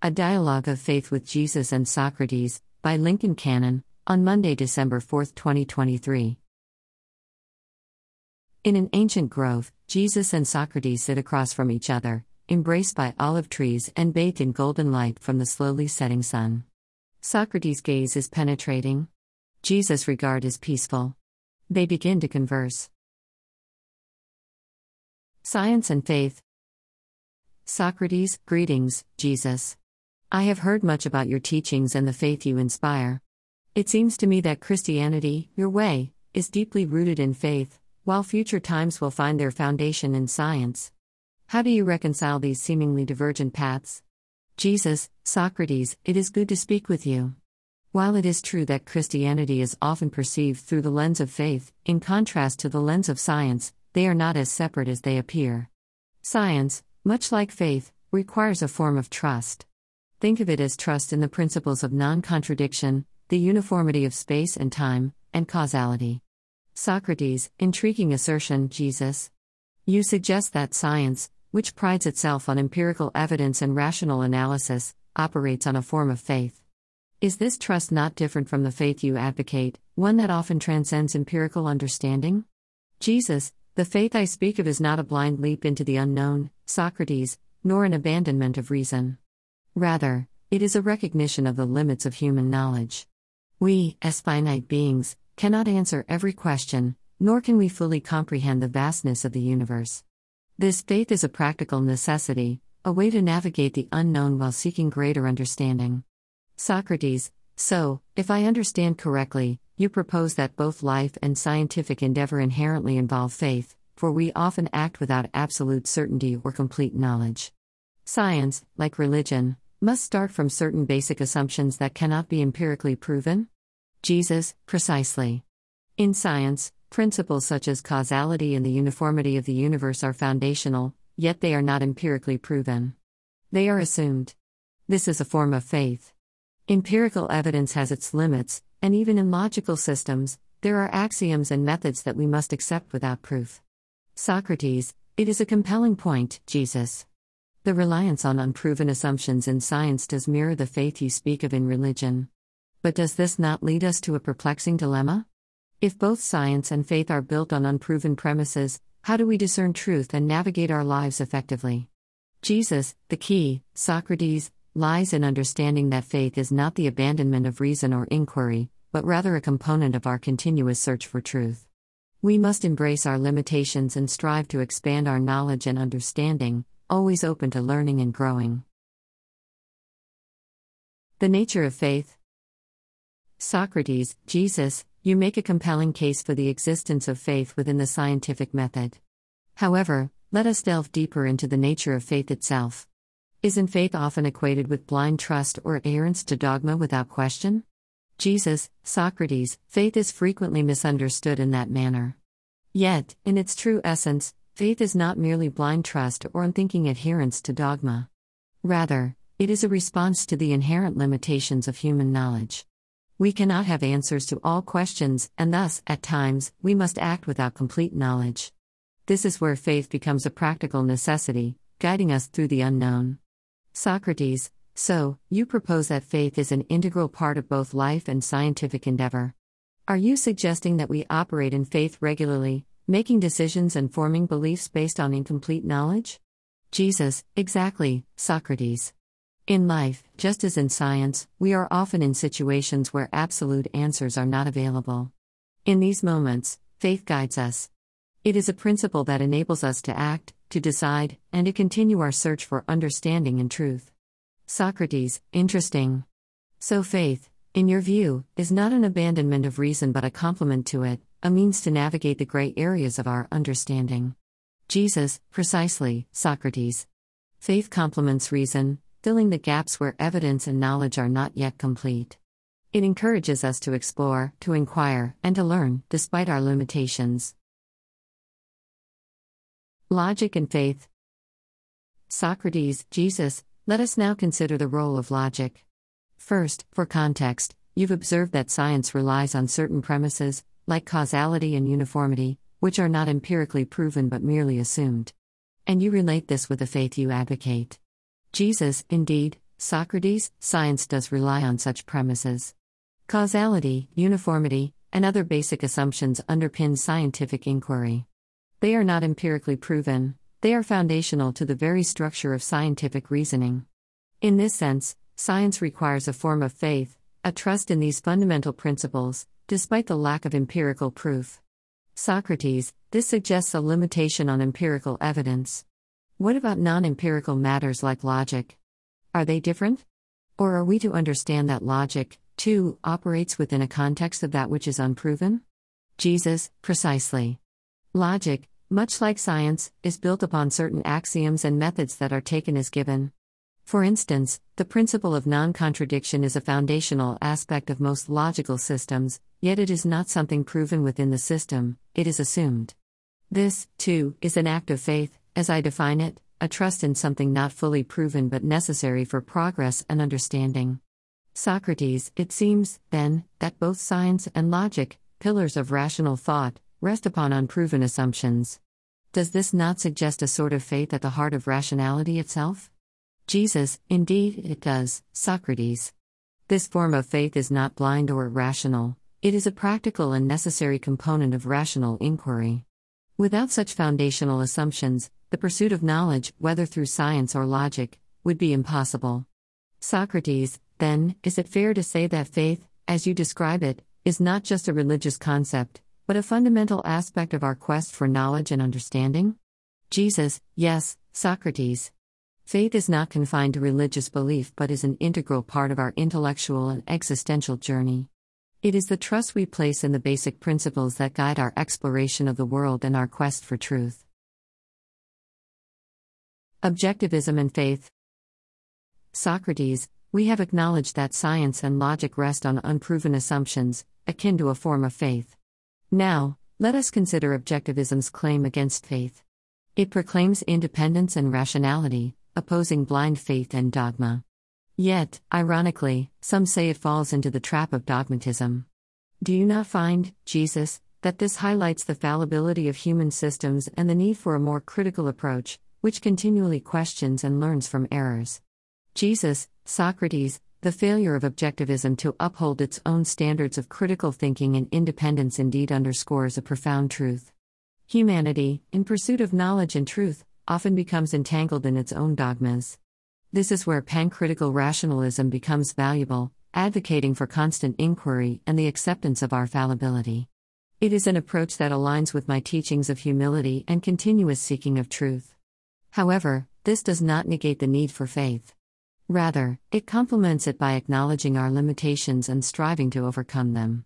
A Dialogue of Faith with Jesus and Socrates, by Lincoln Cannon, on Monday, December 4, 2023. In an ancient grove, Jesus and Socrates sit across from each other, embraced by olive trees and bathed in golden light from the slowly setting sun. Socrates' gaze is penetrating. Jesus' regard is peaceful. They begin to converse. Science and Faith Socrates, greetings, Jesus. I have heard much about your teachings and the faith you inspire. It seems to me that Christianity, your way, is deeply rooted in faith, while future times will find their foundation in science. How do you reconcile these seemingly divergent paths? Jesus, Socrates, it is good to speak with you. While it is true that Christianity is often perceived through the lens of faith, in contrast to the lens of science, they are not as separate as they appear. Science, much like faith, requires a form of trust. Think of it as trust in the principles of non contradiction, the uniformity of space and time, and causality. Socrates, intriguing assertion, Jesus. You suggest that science, which prides itself on empirical evidence and rational analysis, operates on a form of faith. Is this trust not different from the faith you advocate, one that often transcends empirical understanding? Jesus, the faith I speak of is not a blind leap into the unknown, Socrates, nor an abandonment of reason. Rather, it is a recognition of the limits of human knowledge. We, as finite beings, cannot answer every question, nor can we fully comprehend the vastness of the universe. This faith is a practical necessity, a way to navigate the unknown while seeking greater understanding. Socrates, so, if I understand correctly, you propose that both life and scientific endeavor inherently involve faith, for we often act without absolute certainty or complete knowledge. Science, like religion, must start from certain basic assumptions that cannot be empirically proven? Jesus, precisely. In science, principles such as causality and the uniformity of the universe are foundational, yet they are not empirically proven. They are assumed. This is a form of faith. Empirical evidence has its limits, and even in logical systems, there are axioms and methods that we must accept without proof. Socrates, it is a compelling point, Jesus. The reliance on unproven assumptions in science does mirror the faith you speak of in religion. But does this not lead us to a perplexing dilemma? If both science and faith are built on unproven premises, how do we discern truth and navigate our lives effectively? Jesus, the key, Socrates, lies in understanding that faith is not the abandonment of reason or inquiry, but rather a component of our continuous search for truth. We must embrace our limitations and strive to expand our knowledge and understanding, always open to learning and growing. The nature of faith. Socrates, Jesus, you make a compelling case for the existence of faith within the scientific method. However, let us delve deeper into the nature of faith itself. Isn't faith often equated with blind trust or adherence to dogma without question? Jesus, Socrates, faith is frequently misunderstood in that manner. Yet, in its true essence, Faith is not merely blind trust or unthinking adherence to dogma. Rather, it is a response to the inherent limitations of human knowledge. We cannot have answers to all questions, and thus, at times, we must act without complete knowledge. This is where faith becomes a practical necessity, guiding us through the unknown. Socrates, so, you propose that faith is an integral part of both life and scientific endeavor. Are you suggesting that we operate in faith regularly, making decisions and forming beliefs based on incomplete knowledge? Jesus, exactly, Socrates. In life, just as in science, we are often in situations where absolute answers are not available. In these moments, faith guides us. It is a principle that enables us to act, to decide, and to continue our search for understanding and truth. Socrates, interesting. So, faith, in your view, is not an abandonment of reason but a complement to it, a means to navigate the gray areas of our understanding. Jesus, precisely, Socrates. Faith complements reason, filling the gaps where evidence and knowledge are not yet complete. It encourages us to explore, to inquire, and to learn, despite our limitations. Logic and Faith Socrates, Jesus, let us now consider the role of logic. First, for context, you've observed that science relies on certain premises, like causality and uniformity, which are not empirically proven but merely assumed. And you relate this with the faith you advocate. Jesus, indeed, Socrates, science does rely on such premises. Causality, uniformity, and other basic assumptions underpin scientific inquiry. They are not empirically proven, they are foundational to the very structure of scientific reasoning. In this sense, science requires a form of faith, a trust in these fundamental principles, despite the lack of empirical proof. Socrates, this suggests a limitation on empirical evidence. What about non empirical matters like logic? Are they different? Or are we to understand that logic, too, operates within a context of that which is unproven? Jesus, precisely. Logic, much like science, is built upon certain axioms and methods that are taken as given. For instance, the principle of non contradiction is a foundational aspect of most logical systems, yet it is not something proven within the system, it is assumed. This, too, is an act of faith, as I define it, a trust in something not fully proven but necessary for progress and understanding. Socrates, it seems, then, that both science and logic, pillars of rational thought, rest upon unproven assumptions. Does this not suggest a sort of faith at the heart of rationality itself? Jesus, indeed, it does, Socrates. This form of faith is not blind or irrational, it is a practical and necessary component of rational inquiry. Without such foundational assumptions, the pursuit of knowledge, whether through science or logic, would be impossible. Socrates, then, is it fair to say that faith, as you describe it, is not just a religious concept, but a fundamental aspect of our quest for knowledge and understanding? Jesus, yes, Socrates. Faith is not confined to religious belief but is an integral part of our intellectual and existential journey. It is the trust we place in the basic principles that guide our exploration of the world and our quest for truth. Objectivism and faith. Socrates, we have acknowledged that science and logic rest on unproven assumptions, akin to a form of faith. Now, let us consider objectivism's claim against faith. It proclaims independence and rationality, opposing blind faith and dogma. Yet, ironically, some say it falls into the trap of dogmatism. Do you not find, Jesus, that this highlights the fallibility of human systems and the need for a more critical approach, which continually questions and learns from errors? Jesus, Socrates, the failure of objectivism to uphold its own standards of critical thinking and independence indeed underscores a profound truth. Humanity, in pursuit of knowledge and truth, often becomes entangled in its own dogmas. This is where pancritical rationalism becomes valuable, advocating for constant inquiry and the acceptance of our fallibility. It is an approach that aligns with my teachings of humility and continuous seeking of truth. However, this does not negate the need for faith. Rather, it complements it by acknowledging our limitations and striving to overcome them.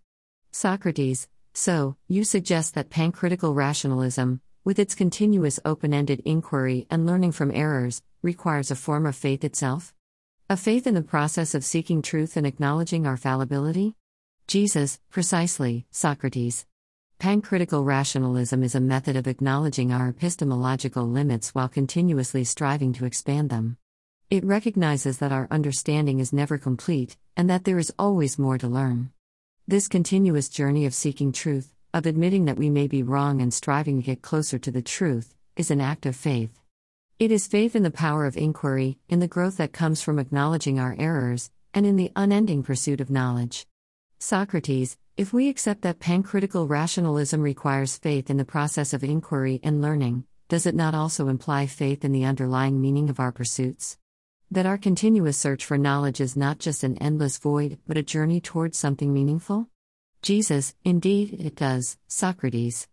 Socrates, so, you suggest that pancritical rationalism, with its continuous open ended inquiry and learning from errors, requires a form of faith itself? A faith in the process of seeking truth and acknowledging our fallibility? Jesus, precisely, Socrates. Pancritical rationalism is a method of acknowledging our epistemological limits while continuously striving to expand them. It recognizes that our understanding is never complete, and that there is always more to learn. This continuous journey of seeking truth, of admitting that we may be wrong and striving to get closer to the truth, is an act of faith. It is faith in the power of inquiry, in the growth that comes from acknowledging our errors, and in the unending pursuit of knowledge. Socrates, if we accept that pancritical rationalism requires faith in the process of inquiry and learning, does it not also imply faith in the underlying meaning of our pursuits? That our continuous search for knowledge is not just an endless void, but a journey towards something meaningful? Jesus, indeed, it does, Socrates.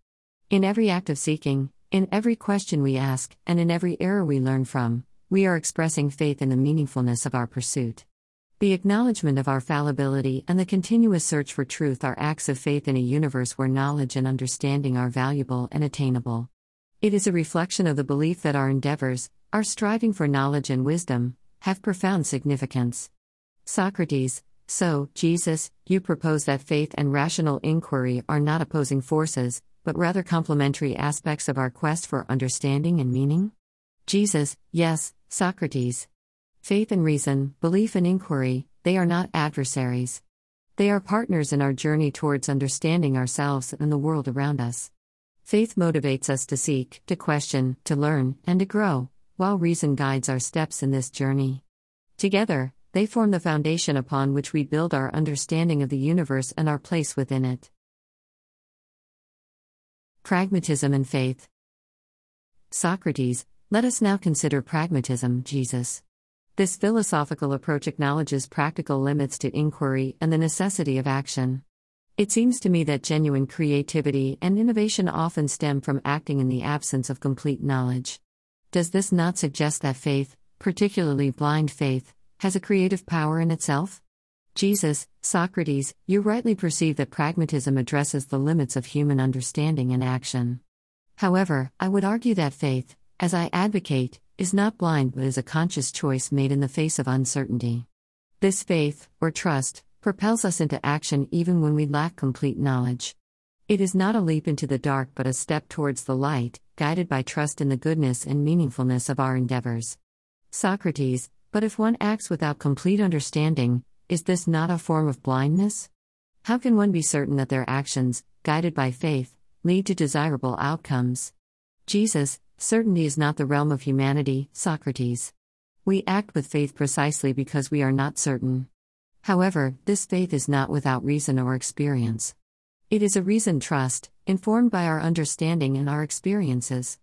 In every act of seeking, in every question we ask, and in every error we learn from, we are expressing faith in the meaningfulness of our pursuit. The acknowledgement of our fallibility and the continuous search for truth are acts of faith in a universe where knowledge and understanding are valuable and attainable. It is a reflection of the belief that our endeavors, our striving for knowledge and wisdom, have profound significance. Socrates, so, Jesus, you propose that faith and rational inquiry are not opposing forces, but rather complementary aspects of our quest for understanding and meaning? Jesus, yes, Socrates. Faith and reason, belief and inquiry, they are not adversaries. They are partners in our journey towards understanding ourselves and the world around us. Faith motivates us to seek, to question, to learn, and to grow, while reason guides our steps in this journey. Together, they form the foundation upon which we build our understanding of the universe and our place within it. Pragmatism and faith. Socrates, let us now consider pragmatism, Jesus. This philosophical approach acknowledges practical limits to inquiry and the necessity of action. It seems to me that genuine creativity and innovation often stem from acting in the absence of complete knowledge. Does this not suggest that faith, particularly blind faith, has a creative power in itself? Jesus, Socrates, you rightly perceive that pragmatism addresses the limits of human understanding and action. However, I would argue that faith, as I advocate, is not blind but is a conscious choice made in the face of uncertainty. This faith, or trust, propels us into action even when we lack complete knowledge. It is not a leap into the dark but a step towards the light, guided by trust in the goodness and meaningfulness of our endeavors. Socrates, but if one acts without complete understanding, is this not a form of blindness? How can one be certain that their actions, guided by faith, lead to desirable outcomes? Jesus, Certainty is not the realm of humanity, Socrates. We act with faith precisely because we are not certain. However, this faith is not without reason or experience. It is a reasoned trust, informed by our understanding and our experiences.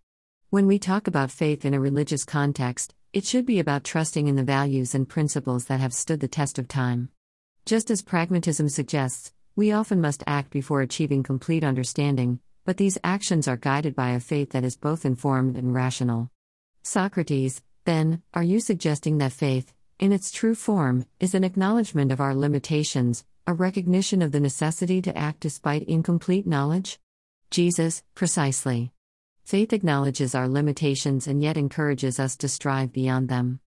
When we talk about faith in a religious context, it should be about trusting in the values and principles that have stood the test of time. Just as pragmatism suggests, we often must act before achieving complete understanding, but these actions are guided by a faith that is both informed and rational. Socrates, then, are you suggesting that faith, in its true form, is an acknowledgement of our limitations, a recognition of the necessity to act despite incomplete knowledge? Jesus, precisely. Faith acknowledges our limitations and yet encourages us to strive beyond them.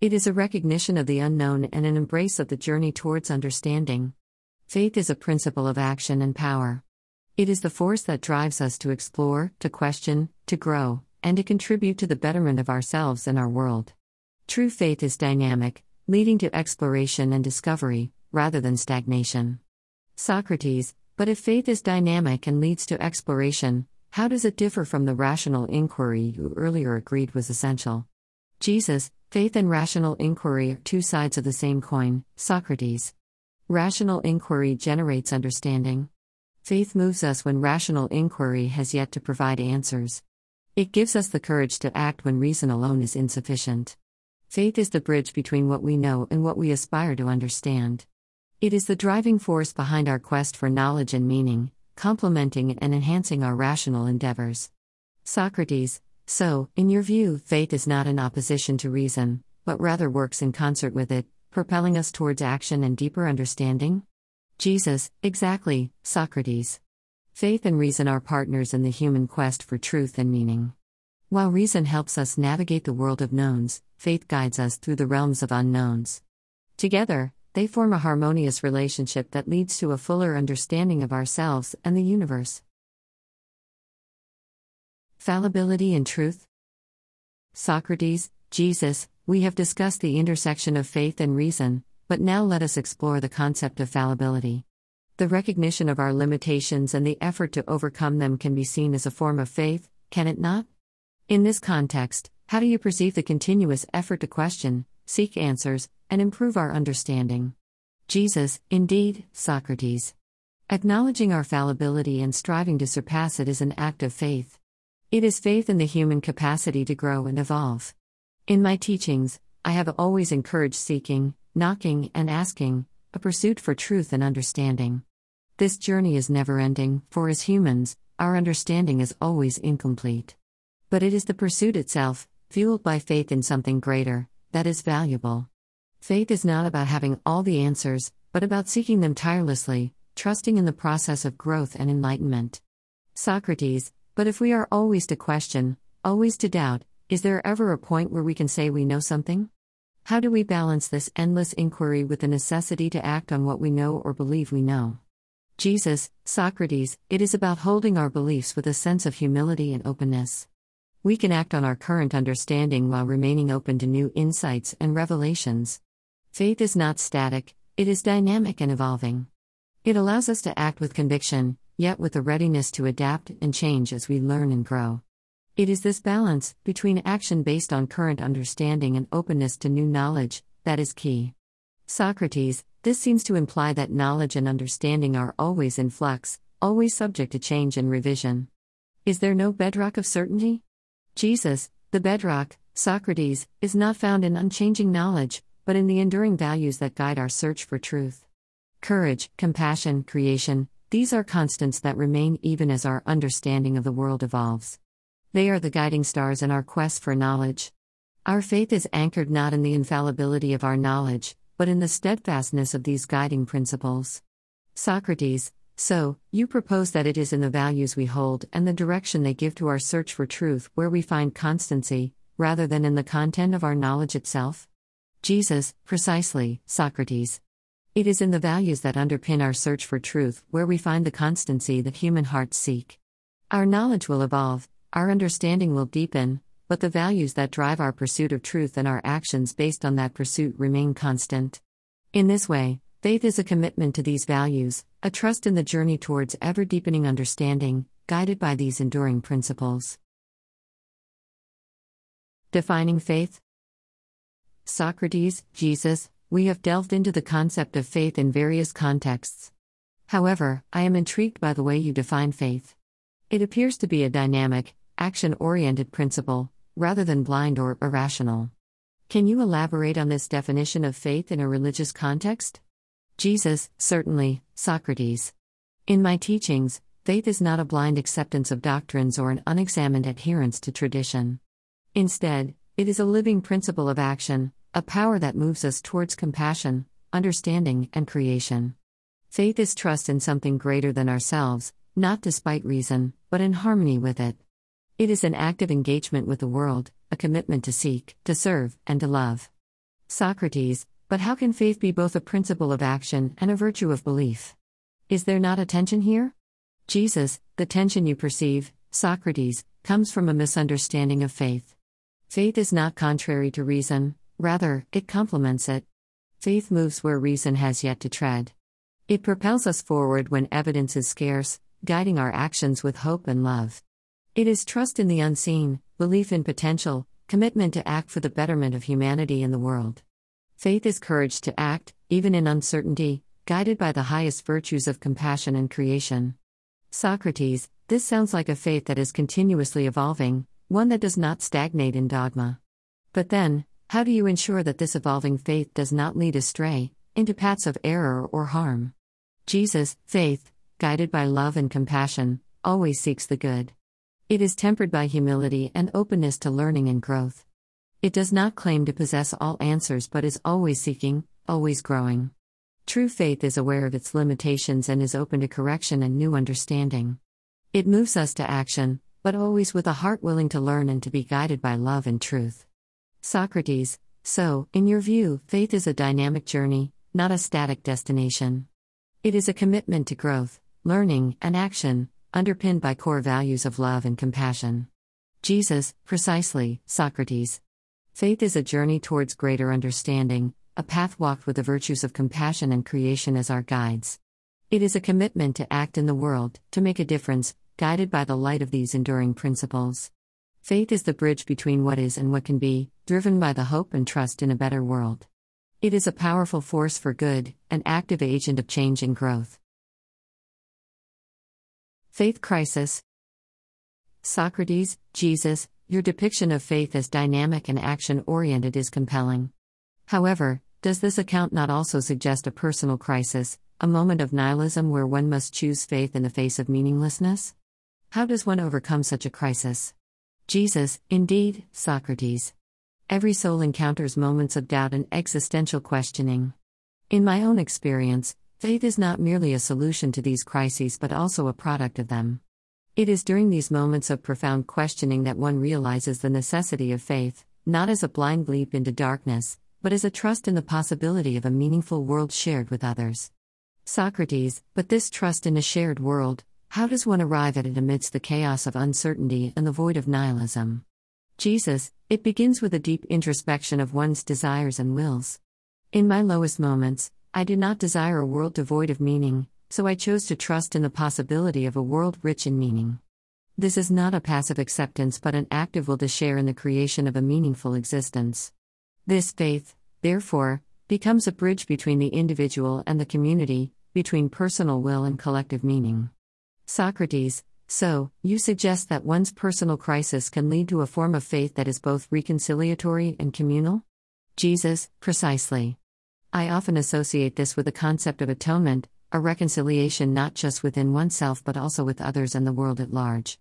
It is a recognition of the unknown and an embrace of the journey towards understanding. Faith is a principle of action and power. It is the force that drives us to explore, to question, to grow, and to contribute to the betterment of ourselves and our world. True faith is dynamic, leading to exploration and discovery, rather than stagnation. Socrates, but if faith is dynamic and leads to exploration, how does it differ from the rational inquiry you earlier agreed was essential? Jesus, faith and rational inquiry are two sides of the same coin, Socrates. Rational inquiry generates understanding. Faith moves us when rational inquiry has yet to provide answers. It gives us the courage to act when reason alone is insufficient. Faith is the bridge between what we know and what we aspire to understand. It is the driving force behind our quest for knowledge and meaning, complementing and enhancing our rational endeavors. Socrates, so, in your view, faith is not in opposition to reason, but rather works in concert with it, propelling us towards action and deeper understanding? Jesus, exactly, Socrates. Faith and reason are partners in the human quest for truth and meaning. While reason helps us navigate the world of knowns, faith guides us through the realms of unknowns. Together, they form a harmonious relationship that leads to a fuller understanding of ourselves and the universe. Fallibility and truth. Socrates, Jesus, we have discussed the intersection of faith and reason, but now let us explore the concept of fallibility. The recognition of our limitations and the effort to overcome them can be seen as a form of faith, can it not? In this context, how do you perceive the continuous effort to question, seek answers, and improve our understanding? Jesus, indeed, Socrates. Acknowledging our fallibility and striving to surpass it is an act of faith. It is faith in the human capacity to grow and evolve. In my teachings, I have always encouraged seeking, knocking, and asking, a pursuit for truth and understanding. This journey is never ending, for as humans, our understanding is always incomplete. But it is the pursuit itself, fueled by faith in something greater, that is valuable. Faith is not about having all the answers, but about seeking them tirelessly, trusting in the process of growth and enlightenment. Socrates, but if we are always to question, always to doubt, is there ever a point where we can say we know something? How do we balance this endless inquiry with the necessity to act on what we know or believe we know? Jesus, Socrates, it is about holding our beliefs with a sense of humility and openness. We can act on our current understanding while remaining open to new insights and revelations. Faith is not static, it is dynamic and evolving. It allows us to act with conviction, yet with the readiness to adapt and change as we learn and grow. It is this balance, between action based on current understanding and openness to new knowledge, that is key. Socrates, this seems to imply that knowledge and understanding are always in flux, always subject to change and revision. Is there no bedrock of certainty? Jesus, the bedrock, Socrates, is not found in unchanging knowledge, but in the enduring values that guide our search for truth. Courage, compassion, creation, these are constants that remain even as our understanding of the world evolves. They are the guiding stars in our quest for knowledge. Our faith is anchored not in the infallibility of our knowledge, but in the steadfastness of these guiding principles. Socrates, so, you propose that it is in the values we hold and the direction they give to our search for truth where we find constancy, rather than in the content of our knowledge itself? Jesus, precisely, Socrates. It is in the values that underpin our search for truth where we find the constancy that human hearts seek. Our knowledge will evolve, our understanding will deepen, but the values that drive our pursuit of truth and our actions based on that pursuit remain constant. In this way, faith is a commitment to these values, a trust in the journey towards ever deepening understanding, guided by these enduring principles. Defining faith Socrates, Jesus, we have delved into the concept of faith in various contexts. However, I am intrigued by the way you define faith. It appears to be a dynamic, action oriented principle, rather than blind or irrational. Can you elaborate on this definition of faith in a religious context? Jesus, certainly, Socrates. In my teachings, faith is not a blind acceptance of doctrines or an unexamined adherence to tradition. Instead, it is a living principle of action, a power that moves us towards compassion, understanding, and creation. Faith is trust in something greater than ourselves, not despite reason, but in harmony with it. It is an active engagement with the world, a commitment to seek, to serve, and to love. Socrates, but how can faith be both a principle of action and a virtue of belief? Is there not a tension here? Jesus, the tension you perceive, Socrates, comes from a misunderstanding of faith. Faith is not contrary to reason, rather, it complements it. Faith moves where reason has yet to tread. It propels us forward when evidence is scarce, guiding our actions with hope and love. It is trust in the unseen, belief in potential, commitment to act for the betterment of humanity and the world. Faith is courage to act, even in uncertainty, guided by the highest virtues of compassion and creation. Socrates, this sounds like a faith that is continuously evolving, one that does not stagnate in dogma. But then, how do you ensure that this evolving faith does not lead astray, into paths of error or harm? Jesus, faith, guided by love and compassion, always seeks the good. It is tempered by humility and openness to learning and growth. It does not claim to possess all answers but is always seeking, always growing. True faith is aware of its limitations and is open to correction and new understanding. It moves us to action, but always with a heart willing to learn and to be guided by love and truth. Socrates, so, in your view, faith is a dynamic journey, not a static destination. It is a commitment to growth, learning, and action, underpinned by core values of love and compassion. Jesus, precisely, Socrates. Faith is a journey towards greater understanding, a path walked with the virtues of compassion and creation as our guides. It is a commitment to act in the world, to make a difference, guided by the light of these enduring principles. Faith is the bridge between what is and what can be, driven by the hope and trust in a better world. It is a powerful force for good, an active agent of change and growth. Faith Crisis Socrates, Jesus, your depiction of faith as dynamic and action oriented is compelling. However, does this account not also suggest a personal crisis, a moment of nihilism where one must choose faith in the face of meaninglessness? How does one overcome such a crisis? Jesus, indeed, Socrates. Every soul encounters moments of doubt and existential questioning. In my own experience, Faith is not merely a solution to these crises but also a product of them. It is during these moments of profound questioning that one realizes the necessity of faith, not as a blind leap into darkness, but as a trust in the possibility of a meaningful world shared with others. Socrates, but this trust in a shared world, how does one arrive at it amidst the chaos of uncertainty and the void of nihilism? Jesus, it begins with a deep introspection of one's desires and wills. In my lowest moments, I do not desire a world devoid of meaning, so I chose to trust in the possibility of a world rich in meaning. This is not a passive acceptance but an active will to share in the creation of a meaningful existence. This faith, therefore, becomes a bridge between the individual and the community, between personal will and collective meaning. Socrates, so, you suggest that one's personal crisis can lead to a form of faith that is both reconciliatory and communal? Jesus, precisely. I often associate this with the concept of atonement, a reconciliation not just within oneself but also with others and the world at large.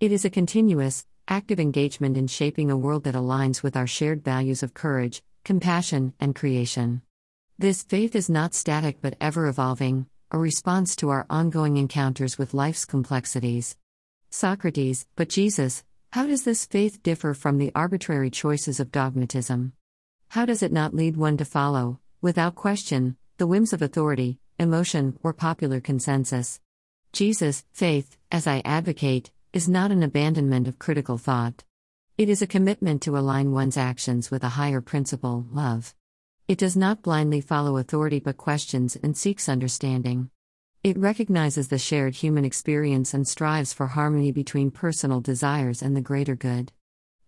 It is a continuous, active engagement in shaping a world that aligns with our shared values of courage, compassion, and creation. This faith is not static but ever evolving, a response to our ongoing encounters with life's complexities. Socrates, but Jesus, how does this faith differ from the arbitrary choices of dogmatism? How does it not lead one to follow, without question, the whims of authority, emotion, or popular consensus? Jesus, faith, as I advocate, is not an abandonment of critical thought. It is a commitment to align one's actions with a higher principle, love. It does not blindly follow authority but questions and seeks understanding. It recognizes the shared human experience and strives for harmony between personal desires and the greater good.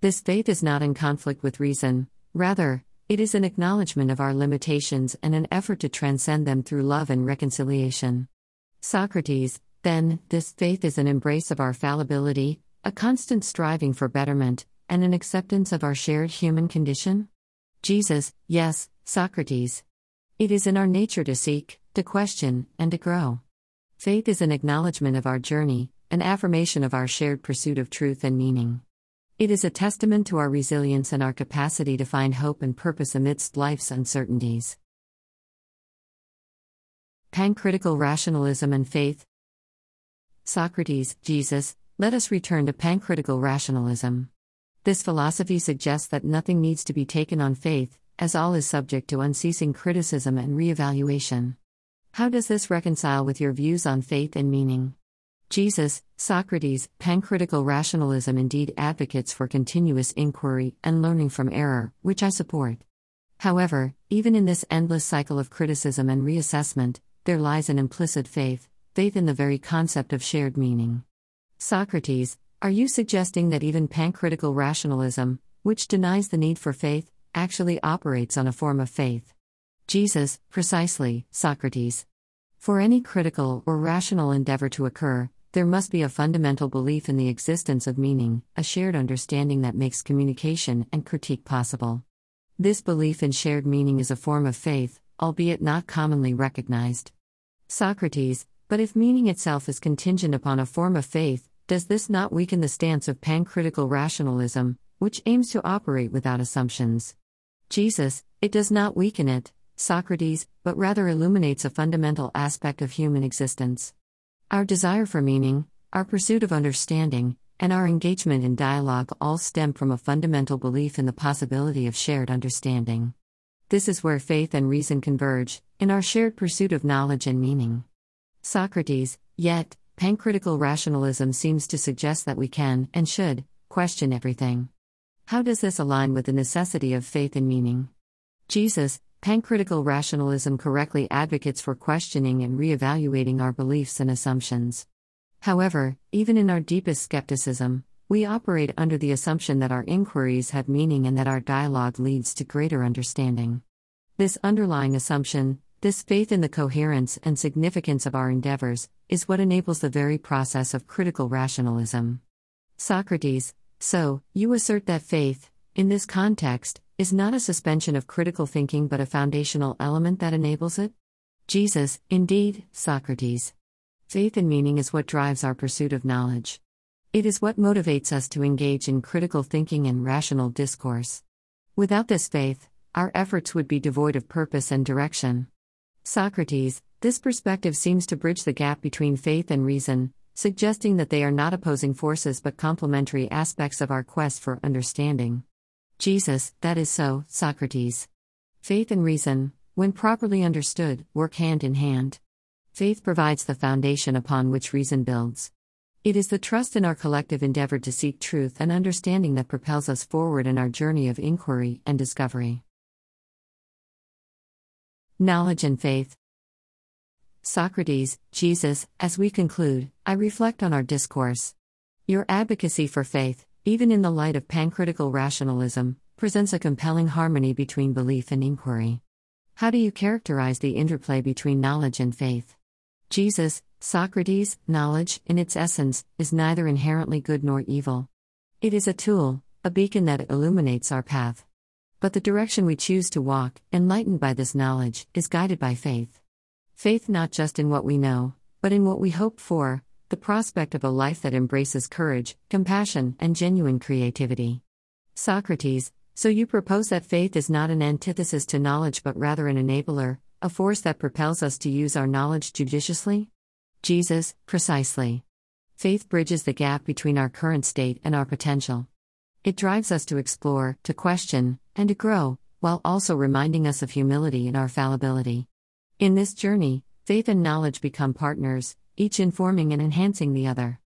This faith is not in conflict with reason, rather, it is an acknowledgement of our limitations and an effort to transcend them through love and reconciliation. Socrates, then, this faith is an embrace of our fallibility, a constant striving for betterment, and an acceptance of our shared human condition? Jesus, yes, Socrates. It is in our nature to seek, to question, and to grow. Faith is an acknowledgement of our journey, an affirmation of our shared pursuit of truth and meaning. It is a testament to our resilience and our capacity to find hope and purpose amidst life's uncertainties. Pancritical rationalism and faith. Socrates, Jesus, let us return to pancritical rationalism. This philosophy suggests that nothing needs to be taken on faith, as all is subject to unceasing criticism and re-evaluation. How does this reconcile with your views on faith and meaning? Jesus, Socrates, pancritical rationalism indeed advocates for continuous inquiry and learning from error, which I support. However, even in this endless cycle of criticism and reassessment, there lies an implicit faith, faith in the very concept of shared meaning. Socrates, are you suggesting that even pancritical rationalism, which denies the need for faith, actually operates on a form of faith. Jesus, precisely, Socrates. For any critical or rational endeavor to occur, there must be a fundamental belief in the existence of meaning, a shared understanding that makes communication and critique possible. This belief in shared meaning is a form of faith, albeit not commonly recognized. Socrates, but if meaning itself is contingent upon a form of faith, does this not weaken the stance of pancritical rationalism, which aims to operate without assumptions? Jesus, it does not weaken it, Socrates, but rather illuminates a fundamental aspect of human existence. Our desire for meaning, our pursuit of understanding, and our engagement in dialogue all stem from a fundamental belief in the possibility of shared understanding. This is where faith and reason converge, in our shared pursuit of knowledge and meaning. Socrates, yet, pancritical rationalism seems to suggest that we can, and should, question everything. How does this align with the necessity of faith and meaning? Jesus, pancritical rationalism correctly advocates for questioning and re-evaluating our beliefs and assumptions. However, even in our deepest skepticism, we operate under the assumption that our inquiries have meaning and that our dialogue leads to greater understanding. This underlying assumption, this faith in the coherence and significance of our endeavors, is what enables the very process of critical rationalism. Socrates, so, you assert that faith, in this context, is not a suspension of critical thinking but a foundational element that enables it? Jesus, indeed, Socrates. Faith and meaning is what drives our pursuit of knowledge. It is what motivates us to engage in critical thinking and rational discourse. Without this faith, our efforts would be devoid of purpose and direction. Socrates, this perspective seems to bridge the gap between faith and reason, suggesting that they are not opposing forces but complementary aspects of our quest for understanding. Jesus, that is so, Socrates. Faith and reason, when properly understood, work hand in hand. Faith provides the foundation upon which reason builds. It is the trust in our collective endeavor to seek truth and understanding that propels us forward in our journey of inquiry and discovery. Knowledge and faith. Socrates, Jesus, as we conclude, I reflect on our discourse. Your advocacy for faith, even in the light of pancritical rationalism, presents a compelling harmony between belief and inquiry. How do you characterize the interplay between knowledge and faith? Jesus, Socrates, knowledge, in its essence, is neither inherently good nor evil. It is a tool, a beacon that illuminates our path. But the direction we choose to walk, enlightened by this knowledge, is guided by faith. Faith not just in what we know, but in what we hope for, the prospect of a life that embraces courage, compassion, and genuine creativity. Socrates, so you propose that faith is not an antithesis to knowledge but rather an enabler, a force that propels us to use our knowledge judiciously? Jesus, precisely. Faith bridges the gap between our current state and our potential. It drives us to explore, to question, and to grow, while also reminding us of humility and our fallibility. In this journey, faith and knowledge become partners, each informing and enhancing the other.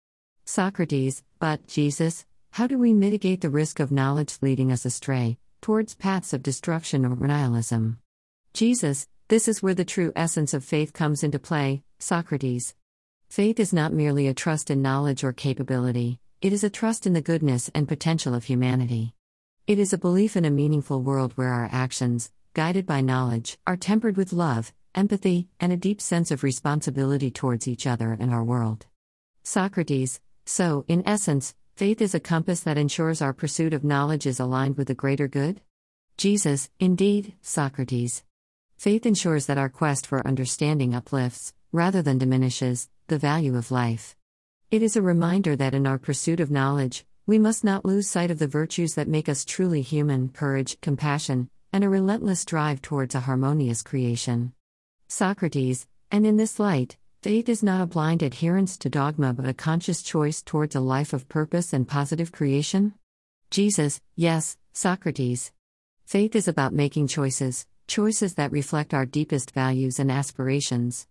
Socrates, but, Jesus, how do we mitigate the risk of knowledge leading us astray, towards paths of destruction or nihilism? Jesus, this is where the true essence of faith comes into play, Socrates. Faith is not merely a trust in knowledge or capability, it is a trust in the goodness and potential of humanity. It is a belief in a meaningful world where our actions, guided by knowledge, are tempered with love, empathy, and a deep sense of responsibility towards each other and our world. Socrates, so, in essence, Faith is a compass that ensures our pursuit of knowledge is aligned with the greater good? Jesus, indeed, Socrates. Faith ensures that our quest for understanding uplifts, rather than diminishes, the value of life. It is a reminder that in our pursuit of knowledge, we must not lose sight of the virtues that make us truly human courage, compassion, and a relentless drive towards a harmonious creation. Socrates, and in this light, Faith is not a blind adherence to dogma but a conscious choice towards a life of purpose and positive creation? Jesus, yes, Socrates. Faith is about making choices, choices that reflect our deepest values and aspirations.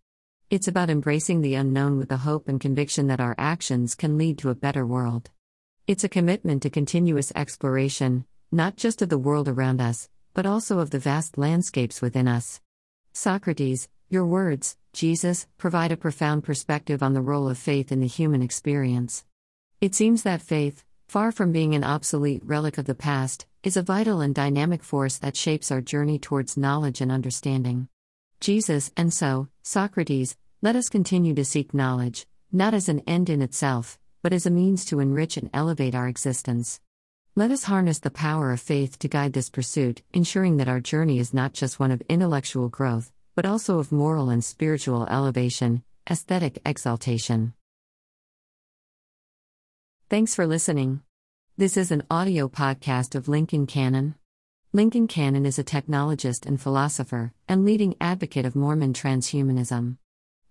It's about embracing the unknown with the hope and conviction that our actions can lead to a better world. It's a commitment to continuous exploration, not just of the world around us, but also of the vast landscapes within us. Socrates, your words, Jesus, provide a profound perspective on the role of faith in the human experience. It seems that faith, far from being an obsolete relic of the past, is a vital and dynamic force that shapes our journey towards knowledge and understanding. Jesus, and so, Socrates, let us continue to seek knowledge, not as an end in itself, but as a means to enrich and elevate our existence. Let us harness the power of faith to guide this pursuit, ensuring that our journey is not just one of intellectual growth, but also of moral and spiritual elevation, aesthetic exaltation. Thanks for listening. This is an audio podcast of Lincoln Cannon. Lincoln Cannon is a technologist and philosopher, and leading advocate of Mormon transhumanism.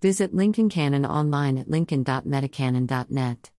Visit Lincoln Cannon online at lincoln.metacannon.net.